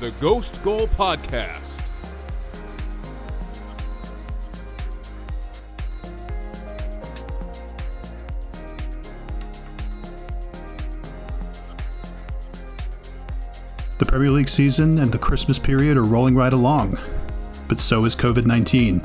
the Ghost Goal Podcast. The Premier League season and the Christmas period are rolling right along, but so is COVID 19,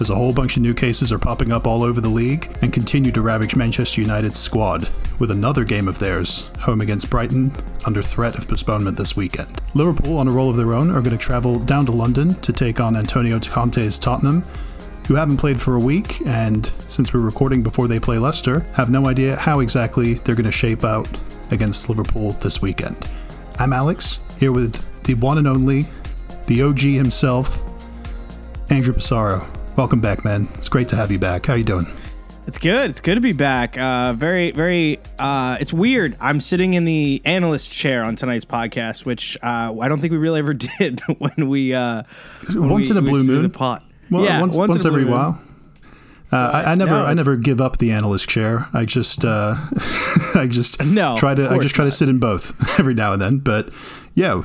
as a whole bunch of new cases are popping up all over the league and continue to ravage Manchester United's squad, with another game of theirs, home against Brighton, under threat of postponement this weekend. Liverpool, on a roll of their own, are going to travel down to London to take on Antonio Conte's Tottenham, who haven't played for a week, and since we're recording before they play Leicester, have no idea how exactly they're going to shape out against Liverpool this weekend. I'm Alex, here with the one and only, the OG himself, Andrew Pissarro. Welcome back, man. It's great to have you back. How you doing? It's good. It's good to be back. Uh, very, very. Uh, it's weird. I'm sitting in the analyst chair on tonight's podcast, which uh, I don't think we really ever did when we uh, when Once we- in a blue moon. Pot. Well, yeah, once, once, once, every moon. while. Uh, I, I never, no, I never give up the analyst chair. I just, uh, I just No, try to, I just try to sit in both every now and then. But yeah,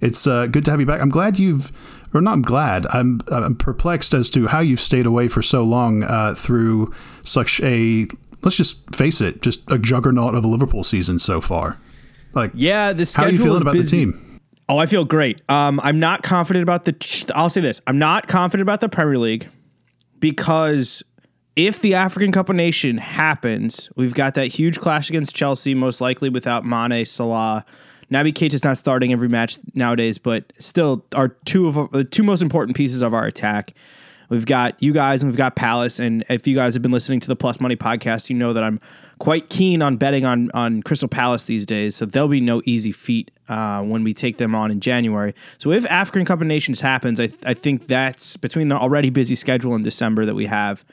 it's uh, good to have you back. I'm glad you've, or not. I'm glad. I'm, I'm perplexed as to how you've stayed away for so long uh, through such a, let's just face it, just a juggernaut of a Liverpool season so far. Like, Yeah, the schedule how are you feeling about busy. the team? Oh, I feel great. Um, I'm not confident about the. I'll say this: I'm not confident about the Premier League because if the African Cup of Nation happens, we've got that huge clash against Chelsea, most likely without Mane, Salah. Naby Keita's not starting every match nowadays, but still are two of the two most important pieces of our attack. We've got you guys and we've got Palace. And if you guys have been listening to the Plus Money podcast, you know that I'm quite keen on betting on on Crystal Palace these days. So there'll be no easy feat uh, when we take them on in January. So if African Cup of Nations happens, I, I think that's between the already busy schedule in December that we have.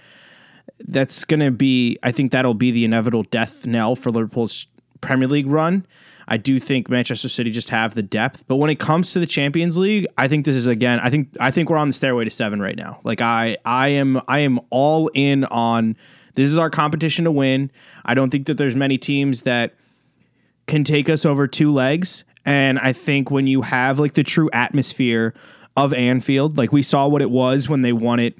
That's going to be, I think that'll be the inevitable death knell for Liverpool's Premier League run. I do think Manchester City just have the depth, but when it comes to the Champions League, I think this is again. I think I think we're on the stairway to seven right now. Like I, I am, I am all in on this is our competition to win. I don't think that there's many teams that can take us over two legs. And I think when you have like the true atmosphere of Anfield, like we saw what it was when they won it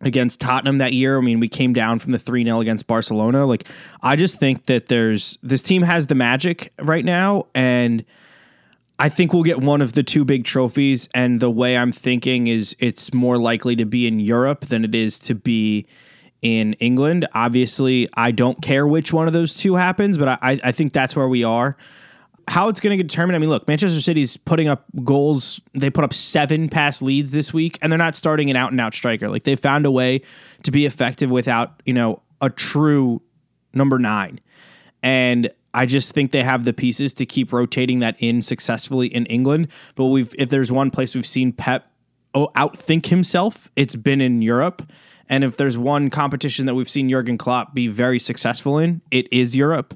against Tottenham that year. I mean, we came down from the 3 0 against Barcelona. Like, I just think that there's this team has the magic right now. And I think we'll get one of the two big trophies. And the way I'm thinking is it's more likely to be in Europe than it is to be in England. Obviously, I don't care which one of those two happens, but I, I think that's where we are. How it's going to get determined, I mean, look, Manchester City's putting up goals. They put up seven past Leeds this week, and they're not starting an out and out striker. Like, they found a way to be effective without, you know, a true number nine. And I just think they have the pieces to keep rotating that in successfully in England. But we've if there's one place we've seen Pep outthink himself, it's been in Europe. And if there's one competition that we've seen Jurgen Klopp be very successful in, it is Europe.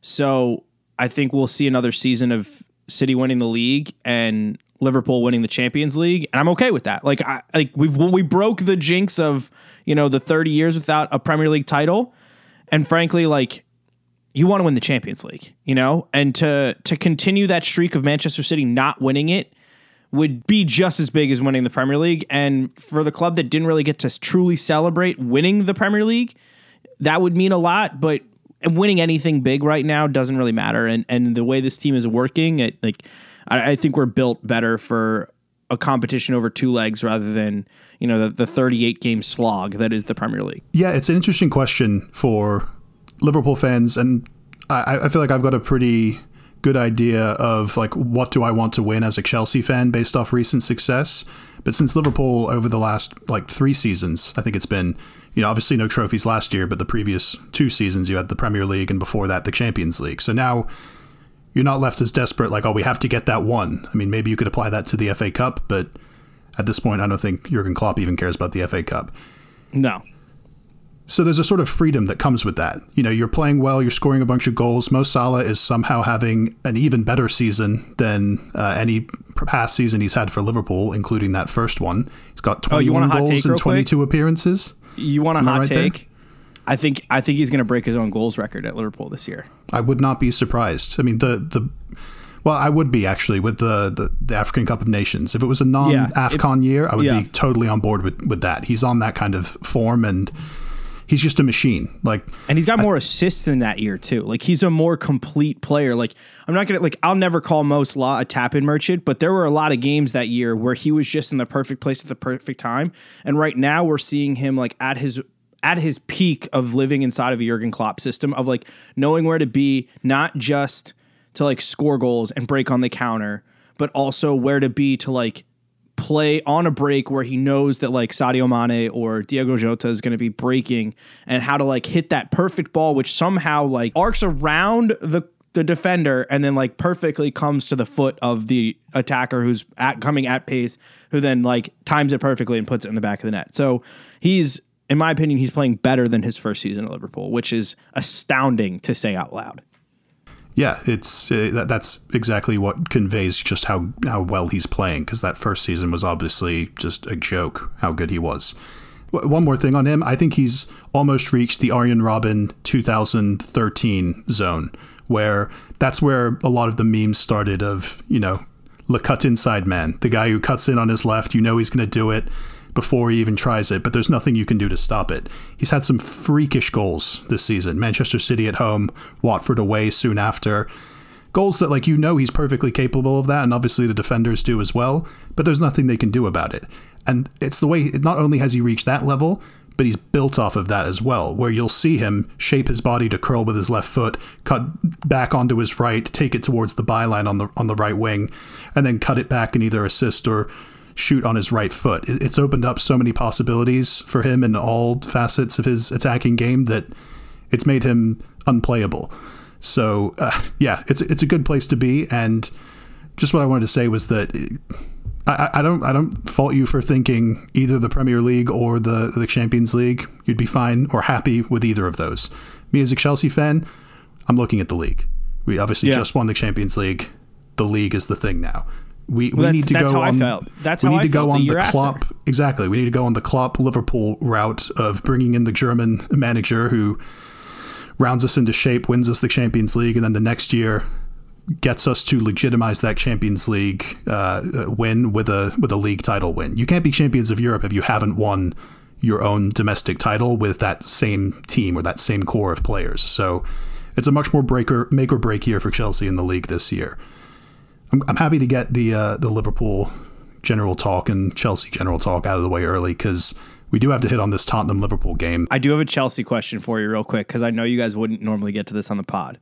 So I think we'll see another season of City winning the league and Liverpool winning the Champions League, and I'm okay with that. Like, I like we've we broke the jinx of you know the 30 years without a Premier League title, and frankly, like you want to win the Champions League, you know, and to to continue that streak of Manchester City not winning it would be just as big as winning the Premier League. And for the club that didn't really get to truly celebrate winning the Premier League, that would mean a lot. But winning anything big right now doesn't really matter. And and the way this team is working, it like I, I think we're built better for a competition over two legs rather than you know the, the 38 game slog that is the Premier League. Yeah, it's an interesting question for Liverpool fans, and I, I feel like I've got a pretty good idea of like what do I want to win as a Chelsea fan based off recent success. But since Liverpool over the last like three seasons, I think it's been you know obviously no trophies last year, but the previous two seasons you had the Premier League and before that the Champions League. So now you're not left as desperate like oh we have to get that one. I mean maybe you could apply that to the FA Cup, but at this point I don't think Jurgen Klopp even cares about the FA Cup. No, So there's a sort of freedom that comes with that. You know, you're playing well, you're scoring a bunch of goals. Mo Salah is somehow having an even better season than uh, any past season he's had for Liverpool, including that first one. He's got Oh, 21 a hot goals in real quick? 22 appearances. you want a hot right there? take? I think I think he's going to break his own goals record at Liverpool this year. I would not be surprised. I mean, the the Well, I would be actually with the, the, the African Cup of Nations. If it was a non Yeah, AFCON year, I would yeah. be totally on board with, with that. He's on that kind of form and he's just a machine. Like And he's got more assists in that year too. Like he's a more complete player. Like I'm not gonna like I'll never call Mo Salah a tap in merchant, but there were a lot of games that year where he was just in the perfect place at the perfect time. And right now we're seeing him like at his at his peak of living inside of a Jurgen Klopp system of like knowing where to be, not just to like score goals and break on the counter, but also where to be to like play on a break where he knows that like Sadio Mane or Diogo Jota is going to be breaking and how to like hit that perfect ball which somehow like arcs around the the defender and then like perfectly comes to the foot of the attacker who's at coming at pace who then like times it perfectly and puts it in the back of the net. So he's in my opinion he's playing better than his first season at Liverpool, which is astounding to say out loud. Yeah, it's uh, that, that's exactly what conveys just how how well he's playing because that first season was obviously just a joke how good he was. W- One more thing on him, I think he's almost reached the Arjen Robben 2013 zone where that's where a lot of the memes started of, you know, the cut inside man, the guy who cuts in on his left, you know he's going to do it before he even tries it, but there's nothing you can do to stop it. He's had some freakish goals this season. Manchester City at home, Watford away soon after. Goals that, like, you know, he's perfectly capable of that, and obviously the defenders do as well, but there's nothing they can do about it. And it's the way, not only has he reached that level, but he's built off of that as well, where you'll see him shape his body to curl with his left foot, cut back onto his right, take it towards the byline on the on the right wing, and then cut it back and either assist or shoot on his right foot. It's opened up so many possibilities for him in all facets of his attacking game that it's made him unplayable. So uh, yeah, it's it's a good place to be. And just what I wanted to say was that I, I don't I don't fault you for thinking either the Premier League or the the Champions League. You'd be fine or happy with either of those. Me as a Chelsea fan, I'm looking at the league. We obviously Yeah. just won the Champions League. The league is the thing now. We, we need to that's go how I on. felt. That's we need I to go the on the after. Klopp exactly. We need to go on the Klopp Liverpool route of bringing in the German manager who rounds us into shape, wins us the Champions League, and then the next year gets us to legitimize that Champions League uh, win with a with a league title win. You can't be champions of Europe if you haven't won your own domestic title with that same team or that same core of players. So it's a much more breaker make or break year for Chelsea in the league this year. I'm, I'm happy to get the uh, the Liverpool general talk and Chelsea general talk out of the way early because we do have to hit on this Tottenham Liverpool game. I do have a Chelsea question for you real quick cuz I know you guys wouldn't normally get to this on the pod.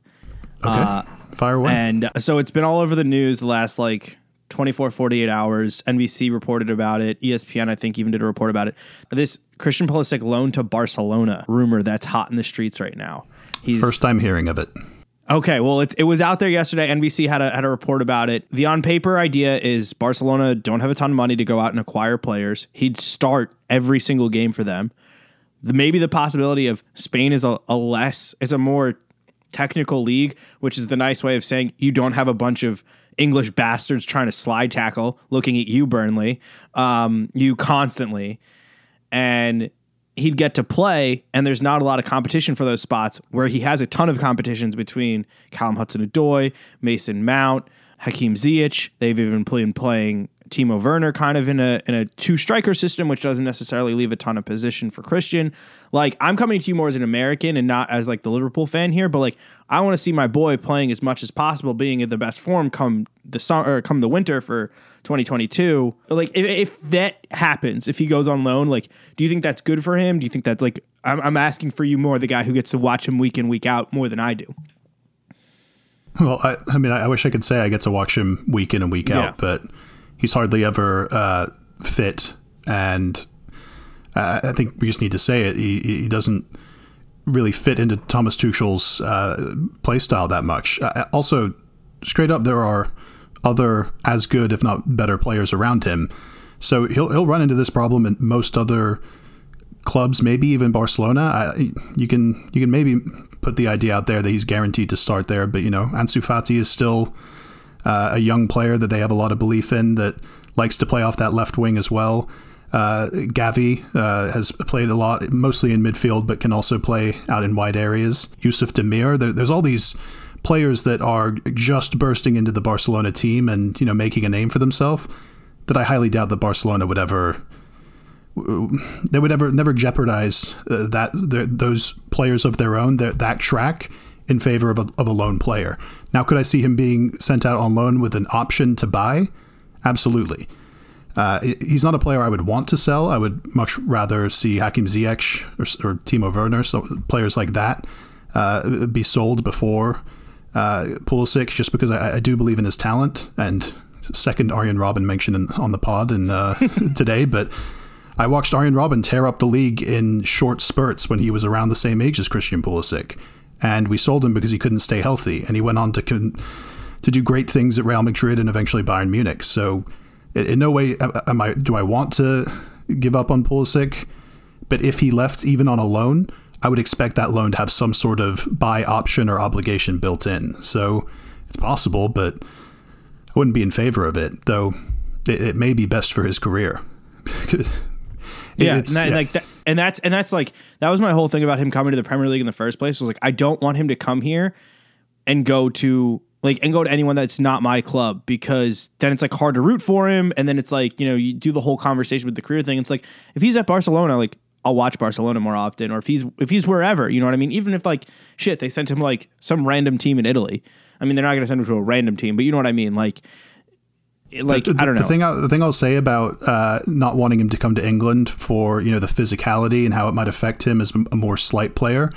Okay, fire away. And uh, so it's been all over the news the last like 24, 48 hours. NBC reported about it. ESPN, I think, even did a report about it. This Christian Pulisic loan to Barcelona rumor that's hot in the streets right now. He's First time hearing of it. Okay, well, it, it was out there yesterday. NBC had a had a report about it. The on paper idea is Barcelona don't have a ton of money to go out and acquire players. He'd start every single game for them. The, maybe the possibility of Spain is a, a less, it's a more technical league, which is the nice way of saying you don't have a bunch of English bastards trying to slide tackle, looking at you, Burnley, um, you constantly and he'd get to play, and there's not a lot of competition for those spots where he has a ton of competitions between Callum Hudson-Odoi, Mason Mount, Hakim Ziyech. They've even been playing Timo Werner kind of in a in a two striker system, which doesn't necessarily leave a ton of position for Christian. Like I'm coming to you more as an American and not as like the Liverpool fan here, but like I want to see my boy playing as much as possible, being in the best form come the summer come the winter for 2022. Like if, if that happens, if he goes on loan, like do you think that's good for him? Do you think that's like I'm, I'm asking for you more, the guy who gets to watch him week in week out more than I do. Well, I, I mean, I, I wish I could say I get to watch him week in and week Yeah. out, but he's hardly ever uh, fit, and uh, I think we just need to say it. He, he doesn't really fit into Thomas Tuchel's uh, play style that much. Uh, also, straight up, there are other as good, if not better, players around him. So he'll he'll run into this problem in most other clubs, maybe even Barcelona. I, you can you can maybe put the idea out there that he's guaranteed to start there, but you know Ansu Fati is still uh, a young player that they have a lot of belief in that likes to play off that left wing as well. Uh, Gavi uh, has played a lot, mostly in midfield, but can also play out in wide areas. Yusuf Demir, there, there's all these players that are just bursting into the Barcelona team and you know making a name for themselves that I highly doubt that Barcelona would ever they would ever never jeopardize uh, that those players of their own that that track in favor of a, of a loan player. Now, could I see him being sent out on loan with an option to buy? Absolutely. Uh, he's not a player I would want to sell. I would much rather see Hakim Ziyech or, or Timo Werner, so players like that, uh, be sold before uh, Pulisic, just because I, I, do believe in his talent. And second Arjen Robben mentioned in, on the pod and uh, today, but I watched Arjen Robben tear up the league in short spurts when he was around the same age as Christian Pulisic, and we sold him because he couldn't stay healthy, and he went on to con- to do great things at Real Madrid and eventually Bayern Munich. So in no way am I do I want to give up on Pulisic, but if he left even on a loan, I would expect that loan to have some sort of buy option or obligation built in. So it's possible, but I wouldn't be in favor of it, though it, it may be best for his career. yeah, and that, yeah. like that, and that's and that's like that was my whole thing about him coming to the Premier League in the first place was like I don't want him to come here and go to like and go to anyone that's not my club because then it's like hard to root for him and then it's like you know you do the whole conversation with the career thing it's like if he's at barcelona like i'll watch barcelona more often or if he's if he's wherever you know what i mean even if like shit they sent him like some random team in italy i mean they're not going to send him to a random team but you know what i mean like like the, I don't know. The thing, I, the thing I'll say about uh, not wanting him to come to England for you know the physicality and how it might affect him as a more slight player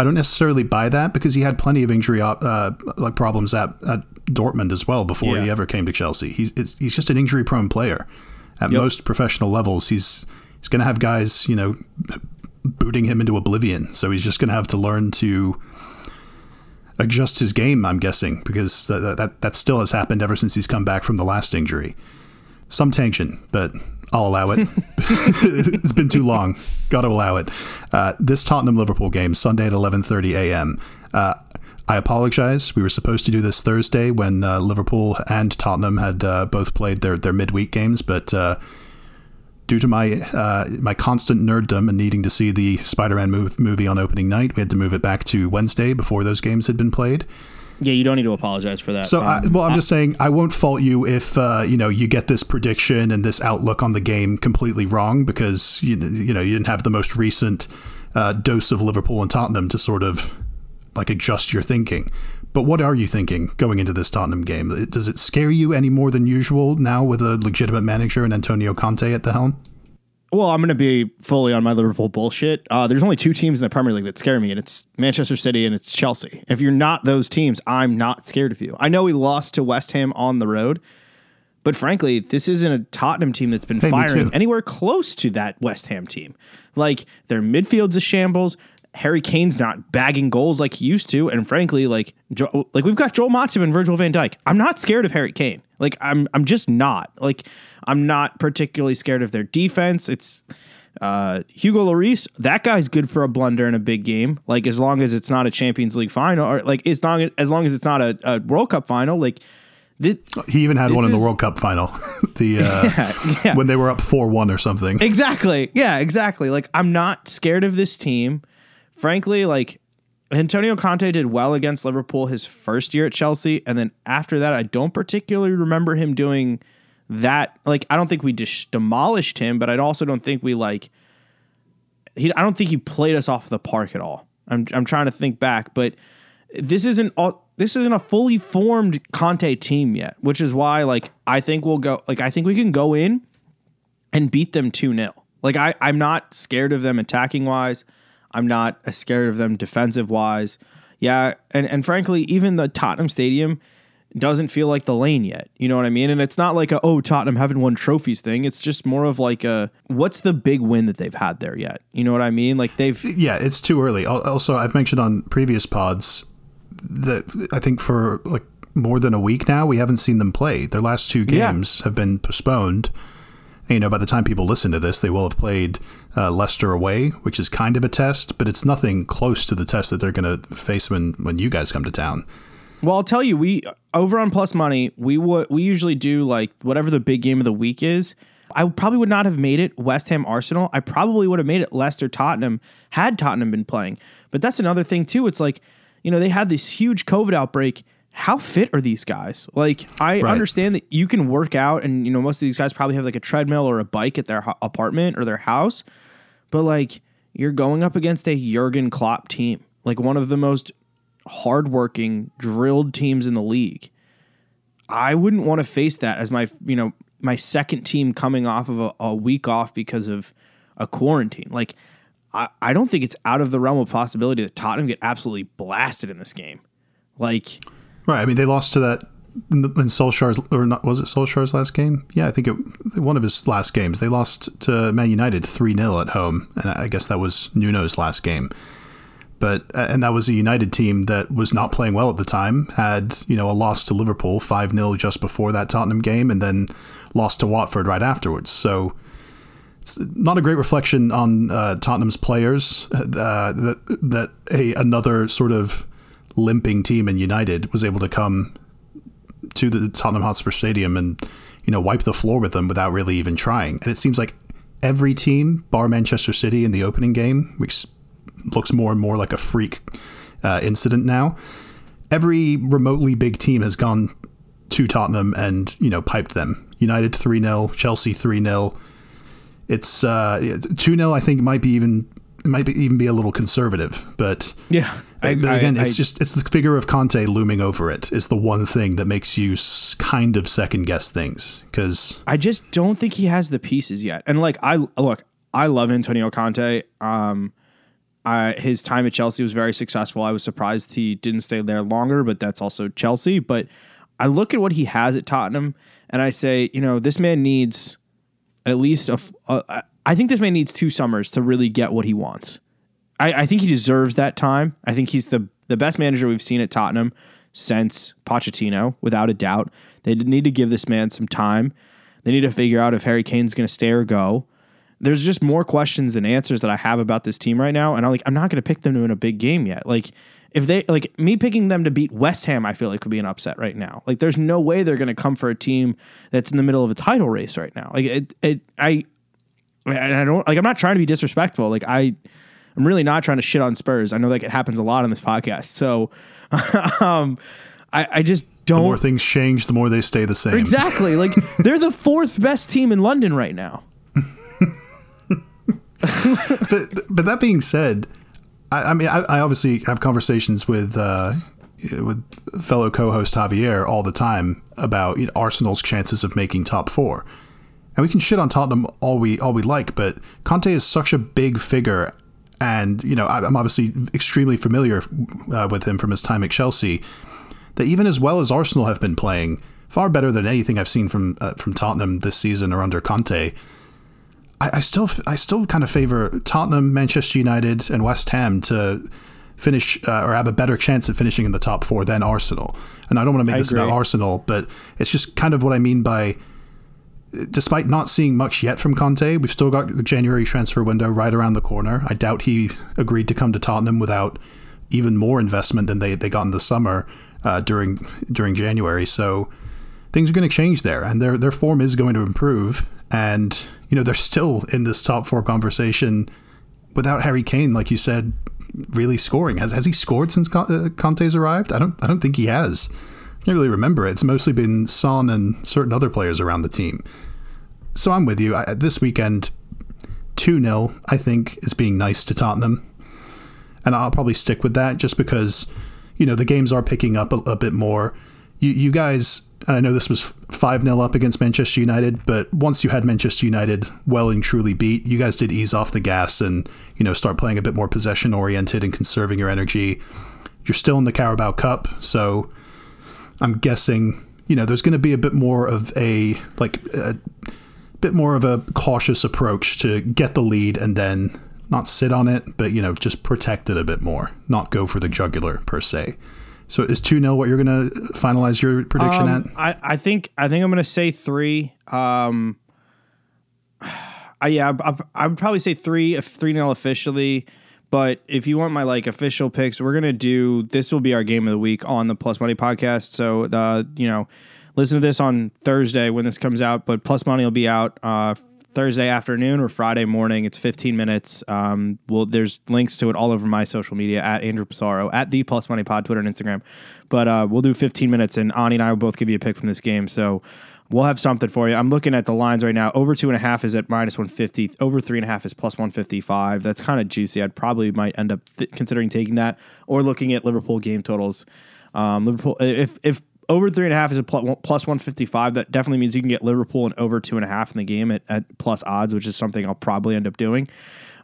I don't necessarily buy that because he had plenty of injury uh, like problems at, at Dortmund as well before yeah. he ever came to Chelsea. He's he's just an injury prone player. At yep. most professional levels, he's he's going to have guys you know booting him into oblivion. So he's just going to have to learn to adjust his game. I'm guessing because that, that that still has happened ever since he's come back from the last injury. Some tangent, but I'll allow it. it's been too long. Got to allow it. Uh, this Tottenham Liverpool game Sunday at 11:30 a.m. Uh, I apologize. We were supposed to do this Thursday when uh, Liverpool and Tottenham had uh, both played their their midweek games, but uh, due to my uh, my constant nerddom and needing to see the Spider-Man movie on opening night, we had to move it back to Wednesday before those games had been played. Yeah, you don't need to apologize for that. So, um, I, well, I'm I, just saying I won't fault you if uh, you know you get this prediction and this outlook on the game completely wrong because you you know you didn't have the most recent uh, dose of Liverpool and Tottenham to sort of like adjust your thinking. But what are you thinking going into this Tottenham game? Does it scare you any more than usual now with a legitimate manager and Antonio Conte at the helm? Well, I'm going to be fully on my Liverpool bullshit. Uh, there's only two teams in the Premier League that scare me, and it's Manchester City and it's Chelsea. And If you're not those teams, I'm not scared of you. I know we lost to West Ham on the road, but frankly, this isn't a Tottenham team that's been hey, firing anywhere close to that West Ham team. Like their midfield's a shambles. Harry Kane's not bagging goals like he used to, and frankly, like jo- like we've got Joel Matip and Virgil Van Dijk. I'm not scared of Harry Kane. Like I'm I'm just not. Like I'm not particularly scared of their defense. It's uh, Hugo Lloris, that guy's good for a blunder in a big game. Like as long as it's not a Champions League final, or like as long as long as it's not a, a World Cup final. Like this, he even had one in the World Cup final, the uh, yeah, yeah. when they were up four one or something. Exactly. Yeah. Exactly. Like I'm not scared of this team frankly, like Antonio Conte did well against Liverpool his first year at Chelsea, and then after that, I don't particularly remember him doing that. Like, I don't think we just demolished him, but I also don't think we like. He, I don't think he played us off the park at all. I'm, I'm trying to think back, but this isn't all. This isn't a fully formed Conte team yet, which is why, like, I think we'll go. Like, I think we can go in and beat them two 0 Like, I, I'm not scared of them attacking wise. I'm not as scared of them defensive wise. Yeah, and and frankly, even the Tottenham Stadium doesn't feel like the lane yet. You know what I mean? And it's not like a oh Tottenham haven't won trophies thing. It's just more of like a what's the big win that they've had there yet? You know what I mean? Like they've yeah, it's too early. Also, I've mentioned on previous pods that I think for like more than a week now we haven't seen them play. Their last two games yeah. have been postponed you know, by the time people listen to this, they will have played uh, Leicester away, which is kind of a test, but it's nothing close to the test that they're going to face when when you guys come to town. Well, I'll tell you, we over on Plus Money, we would we usually do like whatever the big game of the week is. I probably would not have made it West Ham Arsenal. I probably would have made it Leicester Tottenham had Tottenham been playing. But that's another thing too. It's like you know, they had this huge COVID outbreak. How fit are these guys? Like, I Right. understand that you can work out, and you know, most of these guys probably have like a treadmill or a bike at their ho- apartment or their house, but like, you're going up against a Jurgen Klopp team, like one of the most hardworking, drilled teams in the league. I wouldn't want to face that as my, you know, my second team coming off of a, a week off because of a quarantine. Like, I, I don't think it's out of the realm of possibility that Tottenham get absolutely blasted in this game. Like, Right. I mean, they lost to that in, in Solskjaer's, or not, was it Solskjaer's last game? Yeah, I think it one of his last games. They lost to Man United 3 0 at home. And I guess that was Nuno's last game. But, and that was a United team that was not playing well at the time, had, you know, a loss to Liverpool 5 0 just before that Tottenham game, and then lost to Watford right afterwards. So, it's not a great reflection on uh, Tottenham's players uh, that that a another sort of limping team in United was able to come to the Tottenham Hotspur Stadium and you know wipe the floor with them without really even trying. And it seems like every team, bar Manchester City in the opening game, which looks more and more like a freak uh, incident now, every remotely big team has gone to Tottenham and you know piped them. United three 0 Chelsea three 0 It's uh, two 0 I think might be even it might be even be a little conservative, but yeah, I, but again, I- it's I- just it's the figure of Conte looming over it is the one thing that makes you kind of second guess things because I just don't think he has the pieces yet. And like I look, I love Antonio Conte. Um, I, his time at Chelsea was very successful. I was surprised he didn't stay there longer, but that's also Chelsea. But I look at what he has at Tottenham, and I say, you know, this man needs at least a. f- a- I think this man needs two summers to really get what he wants. I, I think he deserves that time. I think he's the the best manager we've seen at Tottenham since Pochettino, without a doubt. They need to give this man some time. They need to figure out if Harry Kane's going to stay or go. There's just more questions than answers that I have about this team right now, and I'm like, I'm not going to pick them win a big game yet. Like, if they like me picking them to beat West Ham, I feel like would be an upset right now. Like, there's no way they're going to come for a team that's in the middle of a title race right now. Like, it, it I, I don't like. I'm not trying to be disrespectful. Like, I, I'm really not trying to shit on Spurs. I know like it happens a lot on this podcast. So, um, I, I just don't The more things change, the more they stay the same. Exactly. Like they're the fourth best team in London right now. But but that being said, I, I mean, I, I obviously have conversations with uh, with fellow co-host Javier all the time about you know, Arsenal's chances of making top four, and we can shit on Tottenham all we all we like, but Conte is such a big figure, and you know I- I'm obviously extremely familiar uh, with him from his time at Chelsea. That even as well as Arsenal have been playing, far better than anything I've seen from uh, from Tottenham this season or under Conte. I, I still I still kind of favor Tottenham, Manchester United, and West Ham to finish uh, or have a better chance at finishing in the top four than Arsenal. And I don't want to make this agree. about Arsenal, but it's just kind of what I mean by. Despite not seeing much yet from Conte, we've still got the January transfer window right around the corner. I doubt he agreed to come to Tottenham without even more investment than they, they got in the summer uh, during during January. So things are going to change there, and their their form is going to improve. And you know they're still in this top four conversation without Harry Kane, like you said, really scoring. Has has he scored since uh, Conte's arrived? I don't I don't think he has. Can't really remember. it. It's mostly been Son and certain other players around the team. So I'm with you. I, this weekend, two 0 I think is being nice to Tottenham, and I'll probably stick with that just because you know the games are picking up a, a bit more. You you guys, and I know this was five 0 up against Manchester United, but once you had Manchester United well and truly beat, you guys did ease off the gas and you know start playing a bit more possession oriented and conserving your energy. You're still in the Carabao Cup, so I'm guessing you know there's going to be a bit more of a like a bit more of a cautious approach to get the lead and then not sit on it, but you know just protect it a bit more, not go for the jugular per se. So is two 0 what you're going to finalize your prediction at? Um, I, I think I think I'm gonna say three. Um, I, yeah, I, I would probably say three, if three nil officially. But if you want my like official picks, we're gonna do this. Will be our game of the week on the Plus Money podcast. So the you know, listen to this on Thursday when this comes out. But Plus Money will be out uh, Thursday afternoon or Friday morning. It's 15 minutes. Um, well, there's links to it all over my social media at Andrew Pissarro, at the Plus Money Pod, Twitter and Instagram. But uh, we'll do 15 minutes, and Ani and I will both give you a pick from this game. So we'll have something for you. I'm looking at the lines right now. Over two and a half is at minus 150. Over three and a half is plus 155. That's kind of juicy. I'd probably might end up th- considering taking that or looking at Liverpool game totals. Um, Liverpool, if if over three and a half is a pl- plus 155. That definitely means you can get Liverpool and over two and a half in the game at, at plus odds, which is something I'll probably end up doing.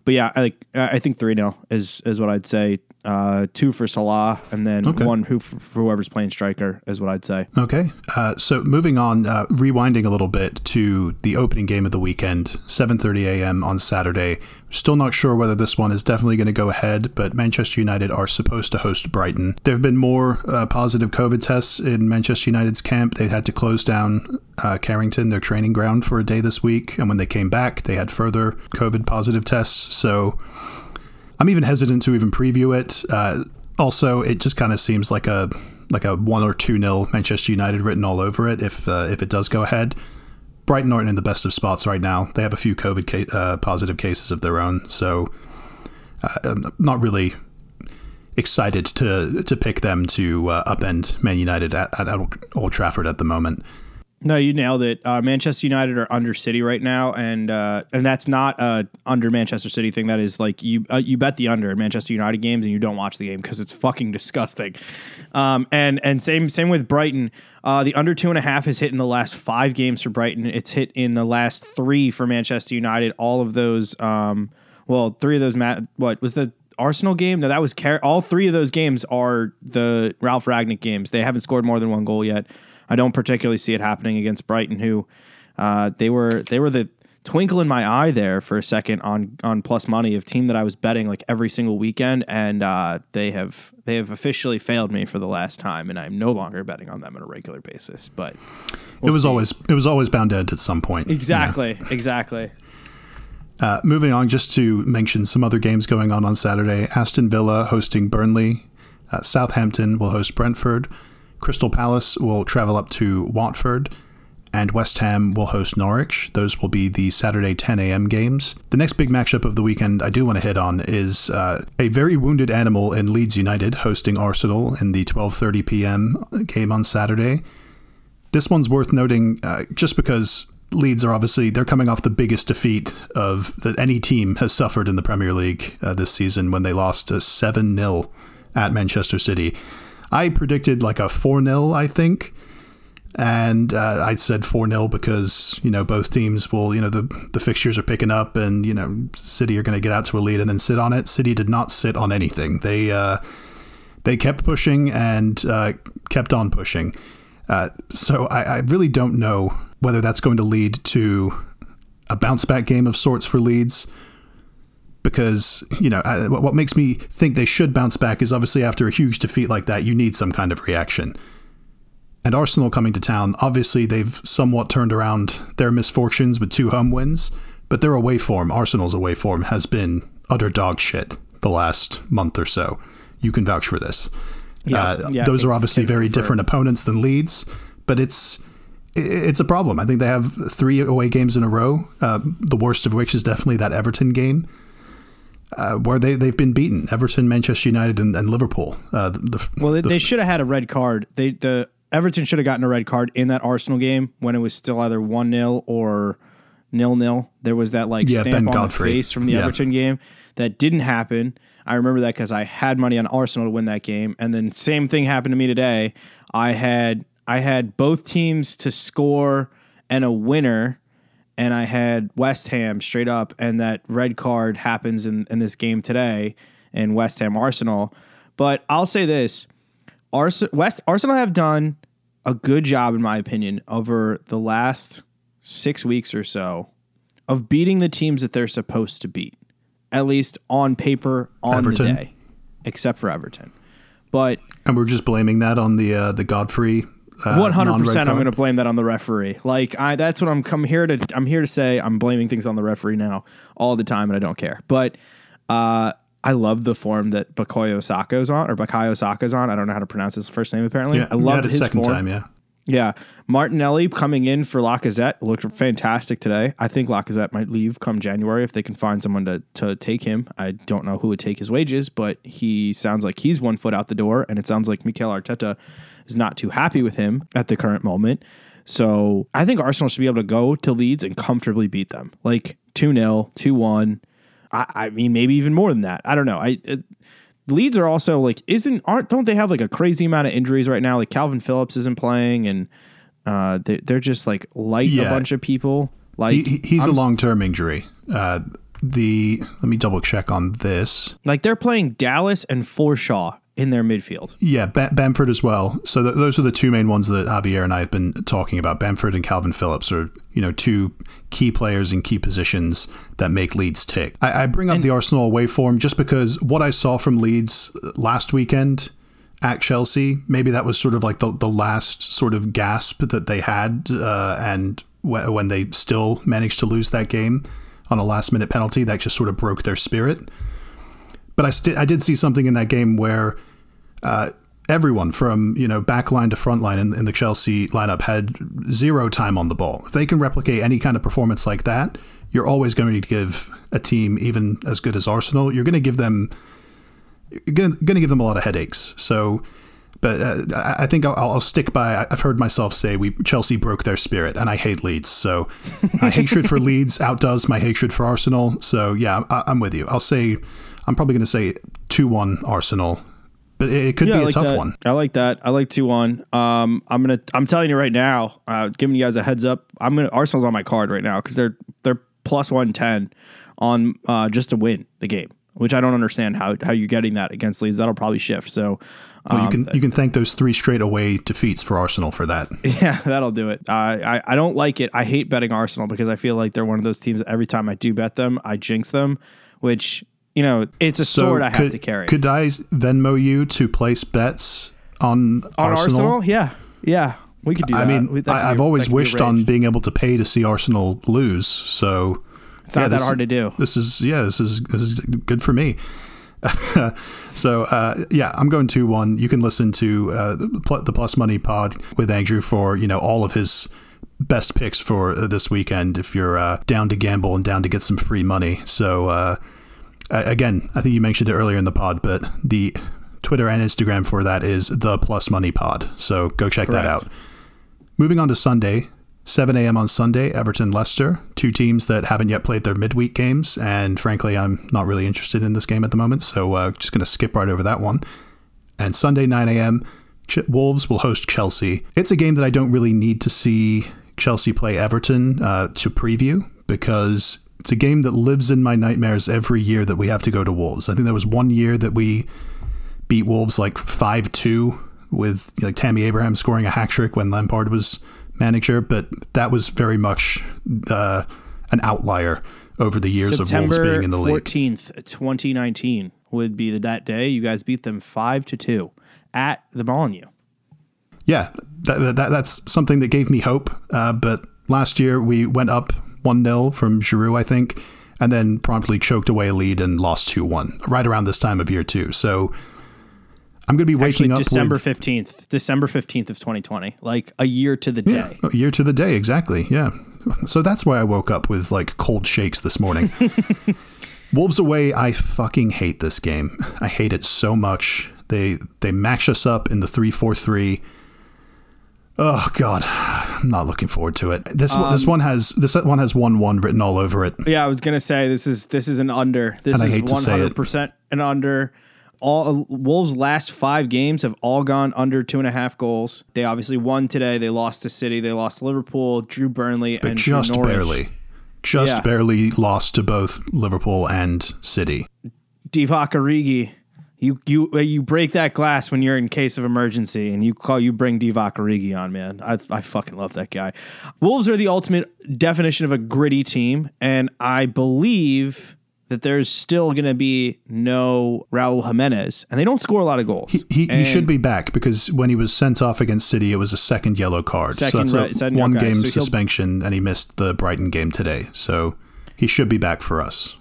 But yeah, I, I think 3 0 is, is what I'd say uh, two for Salah, and then Okay. one who for whoever's playing striker is what I'd say. Okay, uh, so moving on, uh, rewinding a little bit to the opening game of the weekend, 7:30 a.m. on Saturday. Still not sure whether this one is definitely going to go ahead, but Manchester United are supposed to host Brighton. There have been more uh, positive COVID tests in Manchester United's camp. They had to close down uh, Carrington, their training ground, for a day this week, and when they came back, they had further COVID positive tests. So. I'm even hesitant to even preview it. Uh, also, it just kind of seems like a like a one or two nil Manchester United written all over it. If uh, if it does go ahead, Brighton aren't in the best of spots right now. They have a few COVID uh, positive cases of their own, so uh, I'm not really excited to to pick them to uh, upend Man United at, at Old Trafford at the moment. No, you nailed it. Uh, Manchester United are under City right now, and uh, and that's not a under Manchester City thing. That is like you uh, you bet the under Manchester United games, and you don't watch the game because it's fucking disgusting. Um, and and same same with Brighton. Uh, the under two and a half has hit in the last five games for Brighton. It's hit in the last three for Manchester United. All of those, um, well, three of those. Ma- what was the Arsenal game? No, that was Car- all three of those games are the Ralf Rangnick games. They haven't scored more than one goal yet. I don't particularly see it happening against Brighton, who uh, they were they were the twinkle in my eye there for a second on on plus money of team that I was betting like every single weekend, and uh, they have they have officially failed me for the last time, and I'm no longer betting on them on a regular basis. But it was always it was always bound to end at some point. exactly, exactly. Uh, moving on, just to mention some other games going on on Saturday: Aston Villa hosting Burnley, uh, Southampton will host Brentford, Crystal Palace will travel up to Watford, and West Ham will host Norwich. Those will be the Saturday 10 a.m. games. The next big matchup of the weekend I do want to hit on is uh, a very wounded animal in Leeds United hosting Arsenal in the 12:30 p.m. game on Saturday. This one's worth noting uh, just because Leeds are obviously they're coming off the biggest defeat of that any team has suffered in the Premier League uh, this season when they lost to seven 0 at Manchester City. I predicted like a four 0 I think, and uh, I said four 0 because you know both teams will you know the the fixtures are picking up and you know City are going to get out to a lead and then sit on it. City did not sit on anything. They uh, they kept pushing and uh, kept on pushing. Uh, so I, I really don't know whether that's going to lead to a bounce back game of sorts for Leeds. Because you know I, what makes me think they should bounce back is obviously after a huge defeat like that, you need some kind of reaction. And Arsenal coming to town, obviously they've somewhat turned around their misfortunes with two home wins, but their away form, Arsenal's away form, has been utter dog shit the last month or so. You can vouch for this. Yeah, Uh, yeah, those are obviously very different opponents than Leeds, but it's it's a problem. I think they have three away games in a row. Uh, the worst of which is definitely that Everton game, uh, where they they've been beaten. Everton, Manchester United, and, and Liverpool. Uh, the, the- Well, they, the- they should have had a red card. They the Everton should have gotten a red card in that Arsenal game when it was still either one 0 or nil nil. There was that like Yeah, stamp Ben on Godfrey. the face from the Yeah. Everton game that didn't happen. I remember that because I had money on Arsenal to win that game, and then same thing happened to me today. I had I had both teams to score and a winner, and I had West Ham straight up, and that red card happens in, in this game today in West Ham Arsenal. But I'll say this: Ars- West Arsenal have done a good job, in my opinion, over the last six weeks or so of beating the teams that they're supposed to beat, at least on paper on Everton? the day, except for Everton. But and we're just blaming that on the uh, the Godfrey. Uh, one hundred percent, I'm going to blame that on the referee. Like I, that's what I'm come here to. I'm here to say I'm blaming things on the referee now all the time, and I don't care. But uh, I love the form that Bukayo Saka's on, or Bukayo Saka's on. I don't know how to pronounce his first name. Apparently, Yeah, I love his second form. time. Yeah, Yeah, Martinelli coming in for Lacazette looked fantastic today. I think Lacazette might leave come January if they can find someone to to take him. I don't know who would take his wages, but he sounds like he's one foot out the door, and it sounds like Mikel Arteta is not too happy with him at the current moment. So I think Arsenal should be able to go to Leeds and comfortably beat them, like two 0 two one. I, I mean, maybe even more than that. I don't know. I. It, Leeds are also like isn't aren't don't they have like a crazy amount of injuries right now? Like Kalvin Phillips isn't playing, and uh, they, they're just like light Yeah. a bunch of people. Like He, he- he's I'm a long term injury. Uh, the let me double check on this. like they're playing Dallas and Forshaw in their midfield. Yeah, ba- Bamford as well. So th- those are the two main ones that Javier and I have been talking about. Bamford and Kalvin Phillips are you know two key players in key positions that make Leeds tick. I, I bring up the Arsenal away form just because what I saw from Leeds last weekend at Chelsea, maybe that was sort of like the the last sort of gasp that they had, uh, and wh- when they still managed to lose that game on a last minute penalty, that just sort of broke their spirit. But I st- I did see something in that game where uh, everyone from you know back line to front line in, in the Chelsea lineup had zero time on the ball. If they can replicate any kind of performance like that, you're always going to give a team even as good as Arsenal. You're going to give them you're going to, give them a lot of headaches. So. But uh, I I think I'll, I'll stick by. I've heard myself say we Chelsea broke their spirit, and I hate Leeds. So my hatred for Leeds outdoes my hatred for Arsenal. So yeah, I, I'm with you. I'll say I'm probably going to say two one Arsenal, but it, could be I a like tough that. one. I like that. I like two one. Um, I'm gonna. I'm telling you right now. Uh, giving you guys a heads up. I'm gonna. Arsenal's on my card right now because they're they're plus one ten on uh, just to win the game, which I don't understand how how you're getting that against Leeds. That'll probably shift. So. Well, you um, can you can thank those three straight away defeats for Arsenal for that. Yeah, that'll do it. I I don't like it. I hate betting Arsenal because I feel like they're one of those teams. Every time I do bet them, I jinx them, which you know it's a sword I have could, to carry. Could I Venmo you to place bets on, on Arsenal? Arsenal? Yeah, yeah, we could do that. I that. mean, We- that I, I've always wished on being able to pay to see Arsenal lose. So It's not that hard to do. This is yeah, this is this is good for me. so uh, yeah, I'm going to one. You can listen to uh, the Plus Money Pod with Andrew for you know all of his best picks for uh, this weekend. If you're uh, down to gamble and down to get some free money, so uh, again, I think you mentioned it earlier in the pod, but the Twitter and Instagram for that is the Plus Money Pod. So go check that out. Moving on to Sunday, 7 a.m. on Sunday, Everton Leicester, two teams that haven't yet played their midweek games. And frankly, I'm not really interested in this game at the moment. So uh, just going to skip right over that one. And Sunday, 9 a.m., Ch- Wolves will host Chelsea. It's a game that I don't really need to see Chelsea play Everton uh, to preview because it's a game that lives in my nightmares every year that we have to go to Wolves. I think there was one year that we beat Wolves like 5 2 with like Tammy Abraham scoring a hat trick when Lampard was manager, but that was very much uh, an outlier over the years of Wolves being in the league. fourteenth, twenty nineteen, would be that day. You guys beat them five to two at the Molineux. Yeah, that, that, that's something that gave me hope. Uh, but last year we went up 1 0 from Giroud, I think, and then promptly choked away a lead and lost 2 1 right around this time of year, too. So I'm going to be waking Actually, up December with fifteenth, December fifteenth of twenty twenty, like a year to the Yeah, day. a year to the day, exactly. Yeah. So that's why I woke up with like cold shakes this morning. Wolves away, I fucking hate this game. I hate it so much. They they mash us up in the 3-4-3. Oh god, I'm not looking forward to it. This one this um, one has this one has 1-1 written all over it. Yeah, I was gonna say this is this is an under. This And I is hate to say hundred percent an under. All Wolves' last five games have all gone under two and a half goals. They obviously won today. They lost to City. They lost to Liverpool. Drew Burnley and Just barely. Just Yeah. barely lost to both Liverpool and City. Divock Origi. You you uh, you break that glass when you're in case of emergency, and you call you bring Divock Origi on, man. I I fucking love that guy. Wolves are the ultimate definition of a gritty team, and I believe that there's still going to be no Raul Jimenez, and they don't score a lot of goals. He, he And- should be back because when he was sent off against City, it was a second yellow card. Second so that's a one game so suspension, and he missed the Brighton game today. So he should be back for us.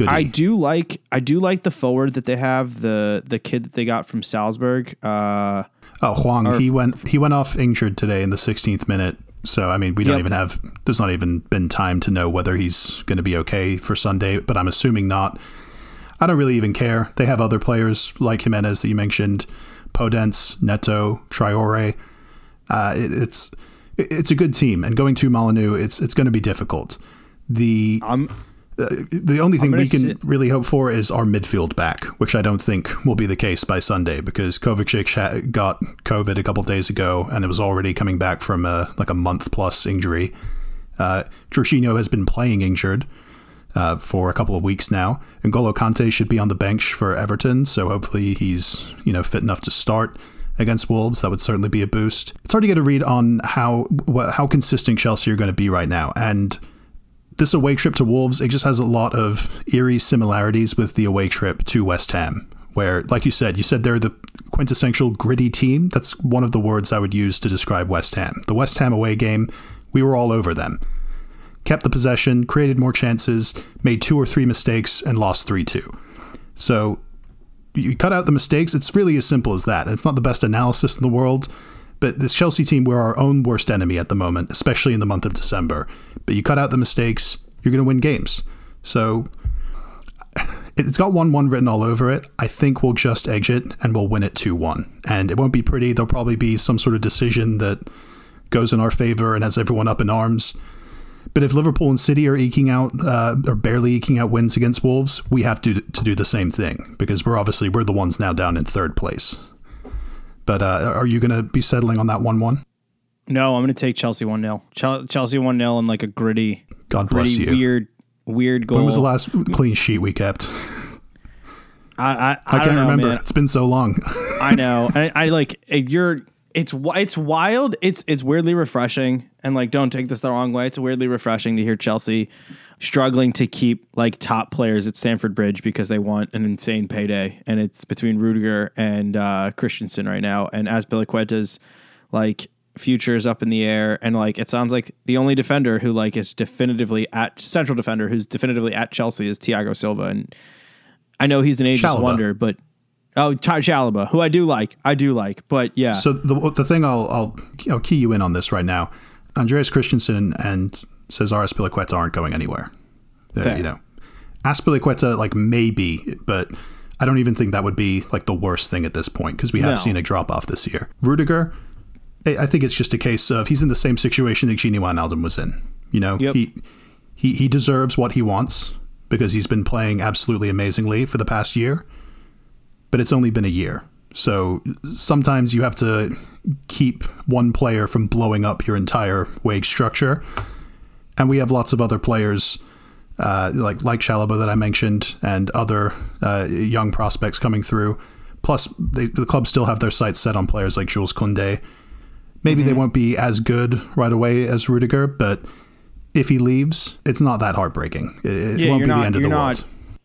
Goodie. I do like I do like the forward that they have the the kid that they got from Salzburg. Uh, oh, Hwang, he went he went off injured today in the 16th minute. So I mean, we don't Yep. even have. There's not even been time to know whether he's going to be okay for Sunday, but I'm assuming not. I don't really even care. They have other players like Jimenez that you mentioned, Podence, Neto, Traore. Uh, it, it's it's a good team, and going to Molineux, it's it's going to be difficult. The I'm the only thing we can sit- really hope for is our midfield back, which I don't think will be the case by Sunday because Kovacic ha- got COVID a couple days ago and it was already coming back from a, like a month plus injury. Uh, Jorginho has been playing injured uh, for a couple of weeks now. N'Golo Kante should be on the bench for Everton, so hopefully he's you know fit enough to start against Wolves. That would certainly be a boost. It's hard to get a read on how how consistent Chelsea are going to be right now, and this away trip to Wolves, it just has a lot of eerie similarities with the away trip to West Ham, where, like you said, you said they're the quintessential gritty team. That's one of the words I would use to describe West Ham. The West Ham away game, we were all over them. Kept the possession, created more chances, made two or three mistakes, and lost 3 2. So you cut out the mistakes, it's really as simple as that. It's not the best analysis in the world, but this Chelsea team, we're our own worst enemy at the moment, especially in the month of December. But you cut out the mistakes, you're going to win games. So it's got 1 1 written all over it. I think we'll just exit and we'll win it 2 1. And it won't be pretty. There'll probably be some sort of decision that goes in our favor and has everyone up in arms. But if Liverpool and City are eking out uh, or barely eking out wins against Wolves, we have to to do the same thing because we're obviously we're the ones now down in third place. But uh, are you going to be settling on that one-one? no, I'm going to take Chelsea one 0 Chelsea one 0 and like a gritty, God bless gritty you. weird, weird goal. When was the last clean sheet we kept? I I, I, I, don't can't know, remember. man. It's been so long. I know. I, I like you're. It's it's wild. It's it's weirdly refreshing, and like don't take this the wrong way. It's weirdly refreshing to hear Chelsea struggling to keep like top players at Stamford Bridge because they want an insane payday, and it's between Rudiger and uh, Christensen right now, and as Azpilicueta's like future is up in the air, and like it sounds like the only defender who like is definitively at central defender who's definitively at Chelsea is Thiago Silva, and I know he's an ageless wonder, but oh, Ty Chalobah, who I do like, I do like, but yeah, So the the thing I'll I'll I'll key you in on this right now. Andreas Christensen and Cesar Azpilicueta aren't going anywhere. Fair. you know, Azpilicueta like maybe, but I don't even think that would be like the worst thing at this point because we have No. seen a drop off this year. Rudiger, I I think it's just a case of he's in the same situation that Gini Wijnaldum was in. You know, Yep. he he he deserves what he wants because he's been playing absolutely amazingly for the past year but it's only been a year. So sometimes you have to keep one player from blowing up your entire wage structure. And we have lots of other players uh, like like Chalobah that I mentioned and other uh, young prospects coming through. Plus, they, the club still have their sights set on players like Jules Koundé. Maybe they won't be as good right away as Rudiger, but if he leaves, it's not that heartbreaking. It, it yeah, won't be not, the end of the not, world.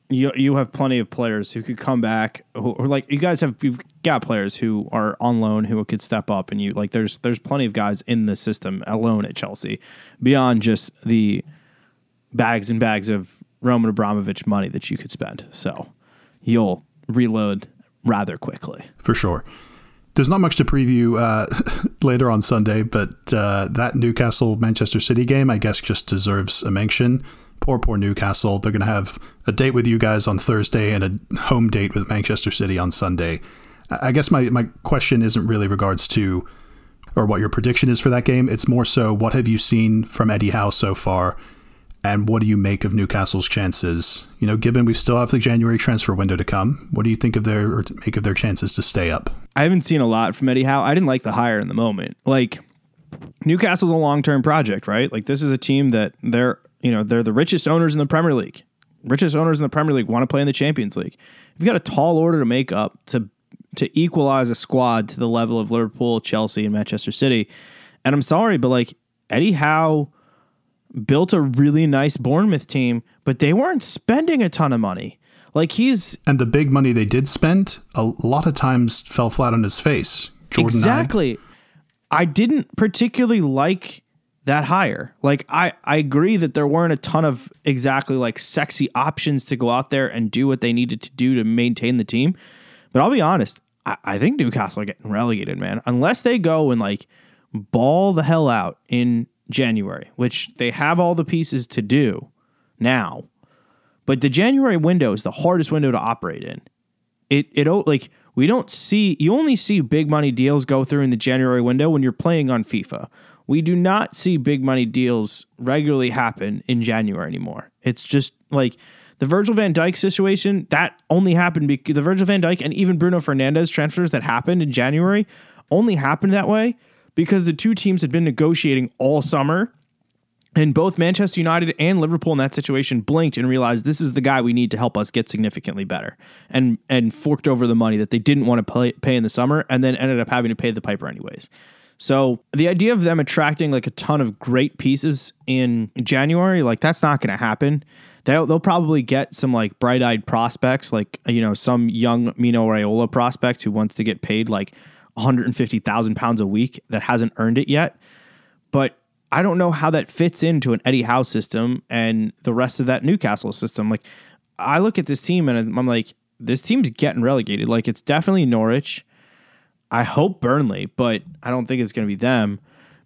You you have plenty of players who could come back, who, or like you guys have you've got players who are on loan who could step up, and you like there's there's plenty of guys in the system alone at Chelsea beyond just the bags and bags of Roman Abramovich money that you could spend. So you'll reload rather quickly. for sure. There's not much to preview uh, later on Sunday, but uh, that Newcastle Manchester City game, I guess, just deserves a mention. Poor, poor Newcastle. They're going to have a date with you guys on Thursday and a home date with Manchester City on Sunday. I guess my, my question isn't really regards to or what your prediction is for that game. It's more so what have you seen from Eddie Howe so far, and what do you make of Newcastle's chances? You know, given we still have the January transfer window to come, what do you think of their or make of their chances to stay up? I haven't seen a lot from Eddie Howe. I didn't like the hire in the moment. Like Newcastle's a long term project, right? Like this is a team that they're you know they're the richest owners in the Premier League. Richest owners in the Premier League want to play in the Champions League. You've got a tall order to make up to to equalize a squad to the level of Liverpool, Chelsea, and Manchester City. And I'm sorry, but like Eddie Howe built a really nice Bournemouth team, but they weren't spending a ton of money. Like he's And the big money they did spend, a lot of times fell flat on his face. Jordan exactly. I didn't particularly like that hire. Like I, I agree that there weren't a ton of exactly like sexy options to go out there and do what they needed to do to maintain the team. But I'll be honest, I, I think Newcastle are getting relegated, man. Unless they go and like ball the hell out in January, which they have all the pieces to do now. But the January window is the hardest window to operate in. It it like we don't see you only see big money deals go through in the January window when you're playing on FIFA. We do not see big money deals regularly happen in January anymore. It's just like the Virgil van Dijk situation that only happened because the Virgil van Dijk and even Bruno Fernandes transfers that happened in January only happened that way because the two teams had been negotiating all summer and both Manchester United and Liverpool in that situation blinked and realized this is the guy we need to help us get significantly better, and and forked over the money that they didn't want to pay, pay in the summer, and then ended up having to pay the piper anyways. So the idea of them attracting like a ton of great pieces in January, like that's not going to happen. They'll, they'll probably get some like bright eyed prospects, like you know some young Mino Raiola prospect who wants to get paid like 150,000 pounds a week that hasn't earned it yet. But I don't know how that fits into an Eddie Howe system and the rest of that Newcastle system. Like, I look at this team and I'm like, this team's getting relegated. Like, it's definitely Norwich. I hope Burnley, but I don't think it's going to be them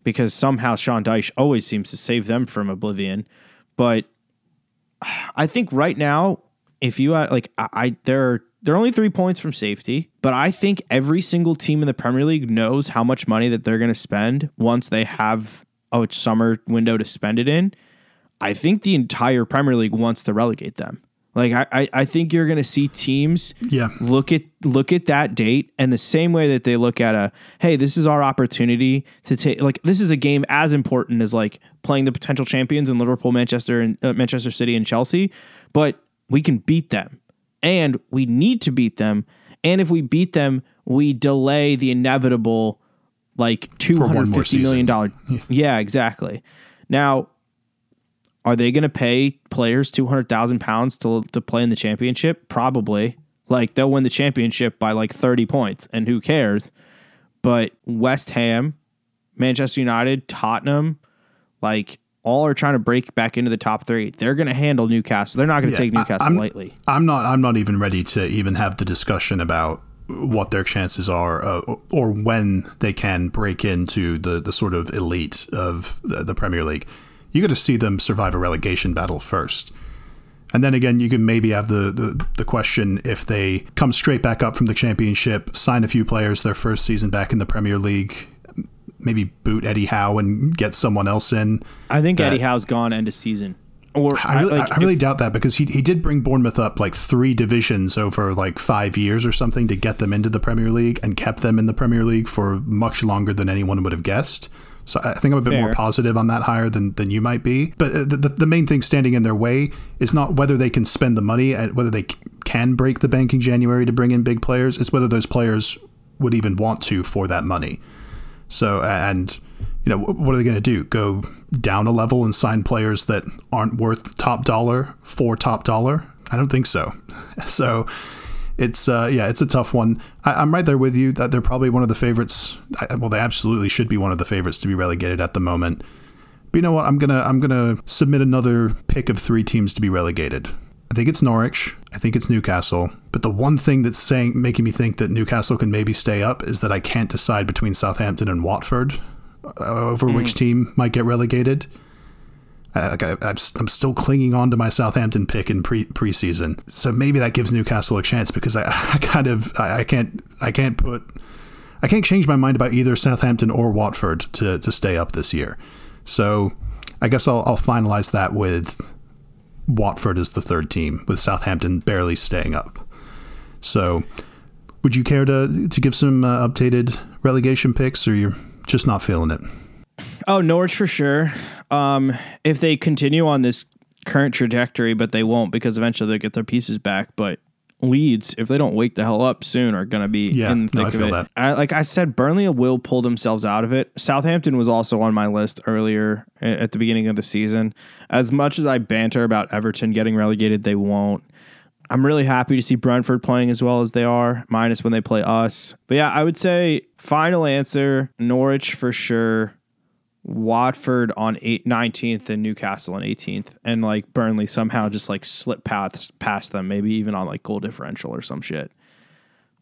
because somehow Sean Dyche always seems to save them from oblivion. But I think right now, if you had, like, I, I they're they're only three points from safety, but I think every single team in the Premier League knows how much money that they're going to spend once they have a summer window to spend it in, I think the entire Premier League wants to relegate them. Like I, I think you're going to see teams yeah. look at look at that date and the same way that they look at a hey this is our opportunity to take like this is a game as important as like playing the potential champions in Liverpool, Manchester and uh, Manchester City and Chelsea, but we can beat them and we need to beat them and if we beat them we delay the inevitable like two hundred fifty million dollar. Yeah. yeah, exactly. Now, are they going to pay players two hundred thousand pounds to to play in the championship? Probably. Like they'll win the championship by like thirty points, and who cares? But West Ham, Manchester United, Tottenham, like all are trying to break back into the top three. They're going to handle Newcastle. They're not going to yeah, take Newcastle I'm, lightly. I'm not. I'm not even ready to even have the discussion about what their chances are uh, or when they can break into the, the sort of elite of the, the Premier League. You got to see them survive a relegation battle first. And then again, you can maybe have the, the, the, question if they come straight back up from the championship, sign a few players their first season back in the Premier League, maybe boot Eddie Howe and get someone else in. I think Eddie Howe's gone end of season. Or I really, like, I really if, doubt that because he, he did bring Bournemouth up like three divisions over like five years or something to get them into the Premier League and kept them in the Premier League for much longer than anyone would have guessed. So I think I'm a bit Fair. more positive on that hire than, than you might be. But uh, the, the, the main thing standing in their way is not whether they can spend the money and whether they can break the bank in January to bring in big players. It's whether those players would even want to for that money. So, and you know, what are they going to do? Go down a level and sign players that aren't worth top dollar for top dollar? I don't think so. So it's uh, yeah, it's a tough one. I, am right there with you that they're probably one of the favorites. I, well, they absolutely should be one of the favorites to be relegated at the moment. But you know what? I'm gonna I'm gonna submit another pick of three teams to be relegated. I think it's Norwich. I think it's Newcastle. But the one thing that's saying making me think that Newcastle can maybe stay up is that I can't decide between Southampton and Watford over mm. which team might get relegated. I, am still clinging on to my Southampton pick in pre preseason, so maybe that gives Newcastle a chance because I, I kind of I, I, can't I can't put I can't change my mind about either Southampton or Watford to to stay up this year. So I guess I'll, I'll finalize that with Watford as the third team, with Southampton barely staying up. So, would you care to to give some uh, updated relegation picks, or you're just not feeling it. Oh, Norwich for sure. Um, if they continue on this current trajectory, but they won't because eventually they'll get their pieces back. But Leeds, if they don't wake the hell up soon, are going to be yeah, in the thick no, of it. I, like I said, Burnley will pull themselves out of it. Southampton was also on my list earlier at the beginning of the season. As much as I banter about Everton getting relegated, they won't. I'm really happy to see Brentford playing as well as they are, minus when they play us. But yeah, I would say final answer Norwich for sure, Watford on eight, 19th and Newcastle on 18th. And like Burnley somehow just like slip paths past them, maybe even on like goal differential or some shit,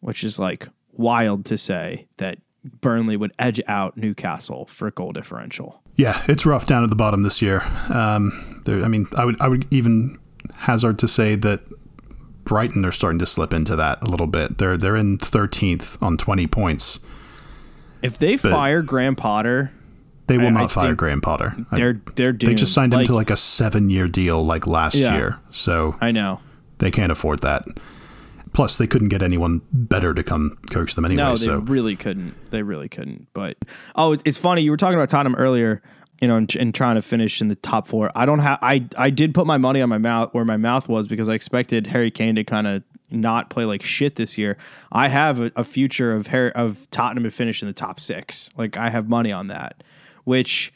which is like wild to say that Burnley would edge out Newcastle for goal differential. Yeah, it's rough down at the bottom this year. Um, there, I mean, I would I would even hazard to say that Brighton are starting to slip into that a little bit. They're they're in 13th on 20 points. If they fire Graham Potter, they will I- not I fire Graham Potter. They're they're doomed. they just signed him to like a seven year deal like last Yeah. year, so I know. they can't afford that. Plus, they couldn't get anyone better to come coach them anyway. No, they so really couldn't. They really couldn't. But oh, it's funny. You were talking about Tottenham earlier. You know, and, and trying to finish in the top four. I don't have. I I did put my money on my mouth where my mouth was because I expected Harry Kane to kind of not play like shit this year. I have a, a future of Harry, of Tottenham to finish in the top six. Like I have money on that, which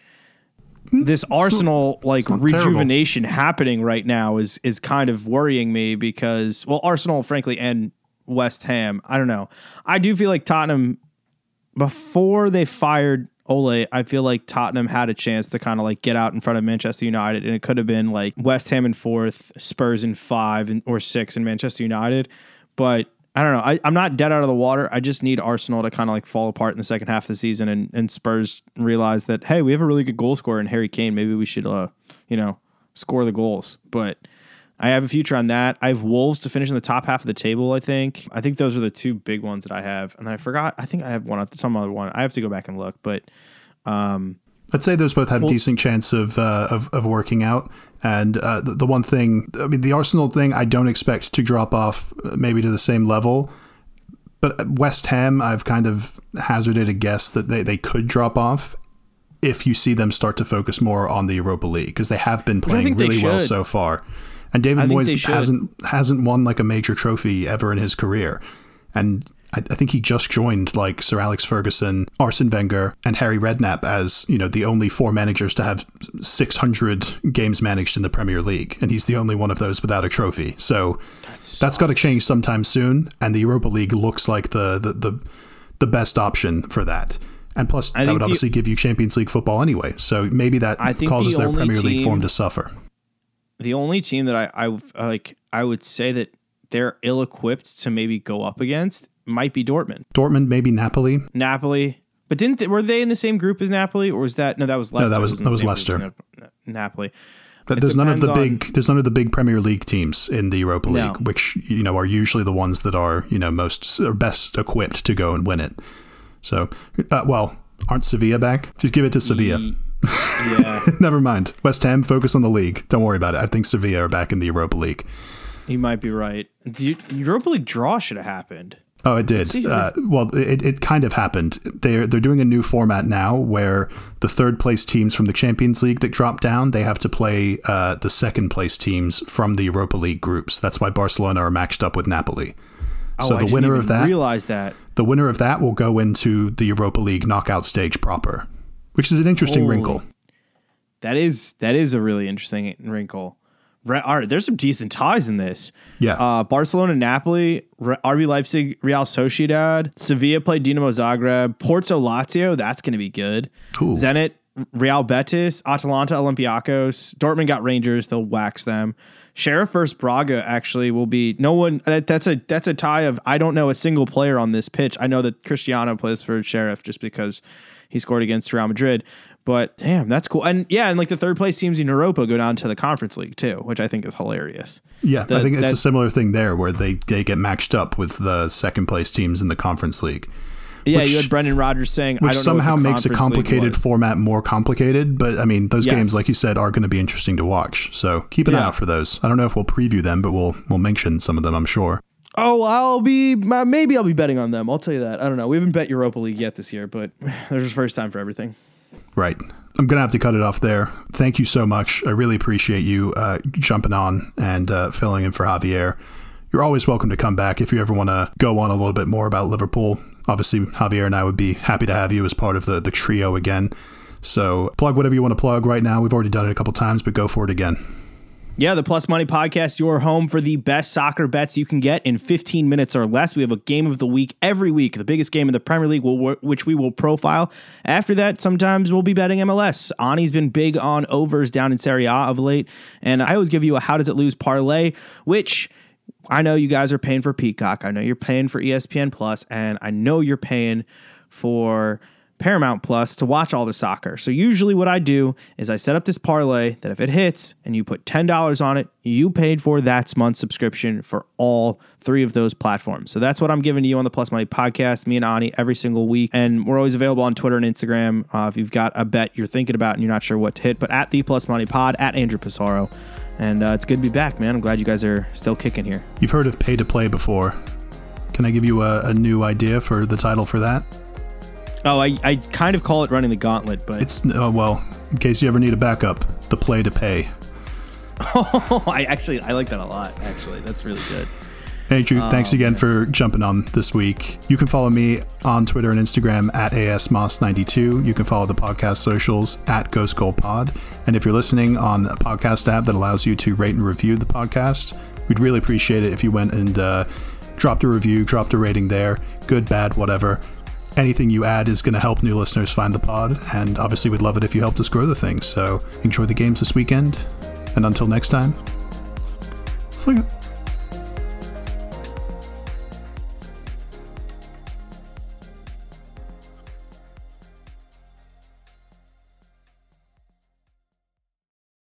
hmm? this Arsenal like not terrible. rejuvenation happening right now is is kind of worrying me because well Arsenal frankly and West Ham I don't know. I do feel like Tottenham before they fired Ole I feel like Tottenham had a chance to kind of like get out in front of Manchester United and it could have been like West Ham in fourth Spurs in five and or six and Manchester United. But I don't know. I, I'm not dead out of the water. I just need Arsenal to kind of like fall apart in the second half of the season and, and Spurs realize that, hey, we have a really good goal scorer in Harry Kane. Maybe we should, uh, you know, score the goals. But I have a future on that. I have Wolves to finish in the top half of the table, I think. I think those are the two big ones that I have. And then I forgot, I think I have one, some other one. I have to go back and look. But um, I'd say those both have decent chance of, uh, of of working out. And uh, the, the one thing, I mean, the Arsenal thing, I don't expect to drop off uh, maybe to the same level. But West Ham, I've kind of hazarded a guess that they, they could drop off if you see them start to focus more on the Europa League because they have been playing really well so far. And David I think they Moyes hasn't hasn't won like a major trophy ever in his career, and I, I think he just joined like Sir Alex Ferguson, Arsene Wenger, and Harry Redknapp as you know the only four managers to have 600 games managed in the Premier League, and he's the only one of those without a trophy. So that's got to change sometime soon, and the Europa League looks like the the the, the best option for that. And plus, that think would the- obviously give you Champions League football anyway. So maybe that I causes the their Premier League form to suffer. the only team that I, I like, I would say that they're ill equipped to maybe go up against might be Dortmund. Dortmund, maybe Napoli. Napoli. But didn't they, were they in the same group as Napoli, or was that no? That was Leicester. that was- in that was Leicester. Napoli. But It there's none of the big there's none of the big Premier League teams in the Europa No. League, which you know are usually the ones that are you know most or best equipped to go and win it. So, uh, well, aren't Sevilla back? Just give it to Sevilla. Yeah, Never mind. West Ham, focus on the league. Don't worry about it. I think Sevilla are back in the Europa League. You might be right. The Europa League draw should have happened. Oh, it did. Uh, well, it, it kind of happened. They're they're doing a new format now where the third place teams from the Champions League that drop down they have to play uh, the second place teams from the Europa League groups. That's why Barcelona are matched up with Napoli. Oh, so I the didn't winner of that, realize that. the winner of that will go into the Europa League knockout stage proper, which is an interesting Holy wrinkle. That is that is a really interesting wrinkle. All right, there's some decent ties in this. Yeah. Uh, Barcelona, Napoli, RB Leipzig, Real Sociedad, Sevilla played Dinamo Zagreb, Porto, Lazio. That's going to be good. Ooh. Zenit, Real Betis, Atalanta, Olympiacos. Dortmund got Rangers. They'll wax them. Sheriff versus Braga actually will be no one. That, that's a that's a tie of I don't know a single player on this pitch. I know that Cristiano plays for Sheriff just because he scored against Real Madrid. But damn, that's cool. And yeah, and like the third place teams in Europa go down to the Conference League too, which I think is hilarious. Yeah, The- I think it's that- a similar thing there where they, they get matched up with the second place teams in the Conference League. Yeah, Which- you had Brendan Rodgers saying, I which don't know what the somehow makes a complicated format more complicated. But I mean, those Yes. games, like you said, are going to be interesting to watch. So keep an eye out for those. I don't know if we'll preview them, but we'll we'll mention some of them. I'm sure. Oh, I'll be maybe I'll be betting on them. I'll tell you that. I don't know. We haven't bet Europa League yet this year, but there's a first time for everything. Right. I'm gonna have to cut it off there. Thank you so much. I really appreciate you uh, jumping on and uh, filling in for Javier. You're always welcome to come back if you ever want to go on a little bit more about Liverpool. Obviously, Javier and I would be happy to have you as part of the, the trio again. So plug whatever you want to plug right now. We've already done it a couple times, but go for it again. Yeah, the Plus Money Podcast, your home for the best soccer bets you can get in 15 minutes or less. We have a game of the week every week, the biggest game in the Premier League, which we will profile. After that, sometimes we'll be betting MLS. Ani's been big on overs down in Serie A of late, and I always give you a how does it lose parlay, which I know you guys are paying for Peacock. I know you're paying for ESPN Plus, and I know you're paying for Paramount Plus to watch all the soccer. So usually what I do is I set up this parlay that if it hits and you put $10 on it, you paid for that month's subscription for all three of those platforms. So that's what I'm giving to you on the Plus Money podcast, me and Ani every single week. And we're always available on Twitter and Instagram uh, if you've got a bet you're thinking about and you're not sure what to hit, but at the Plus Money Pod, at Andrew Pissarro. And uh, it's good to be back, man. I'm glad you guys are still kicking here. You've heard of pay to play before. Can I give you a, a new idea for the title for that? Oh, I, I kind of call it running the gauntlet, but it's uh, well, in case you ever need a backup, the play to pay. Oh, I actually I like that a lot. Actually, that's really good. Hey, Drew, thanks oh, again for jumping on this week. You can follow me on Twitter and Instagram at ASMoss92. You can follow the podcast socials at Ghost Goal Pod. And if you're listening on a podcast app that allows you to rate and review the podcast, we'd really appreciate it if you went and uh, dropped a review, dropped a rating there, good, bad, whatever anything you add is going to help new listeners find the pod, and obviously we'd love it if you helped us grow the thing. So enjoy the games this weekend, and until next time,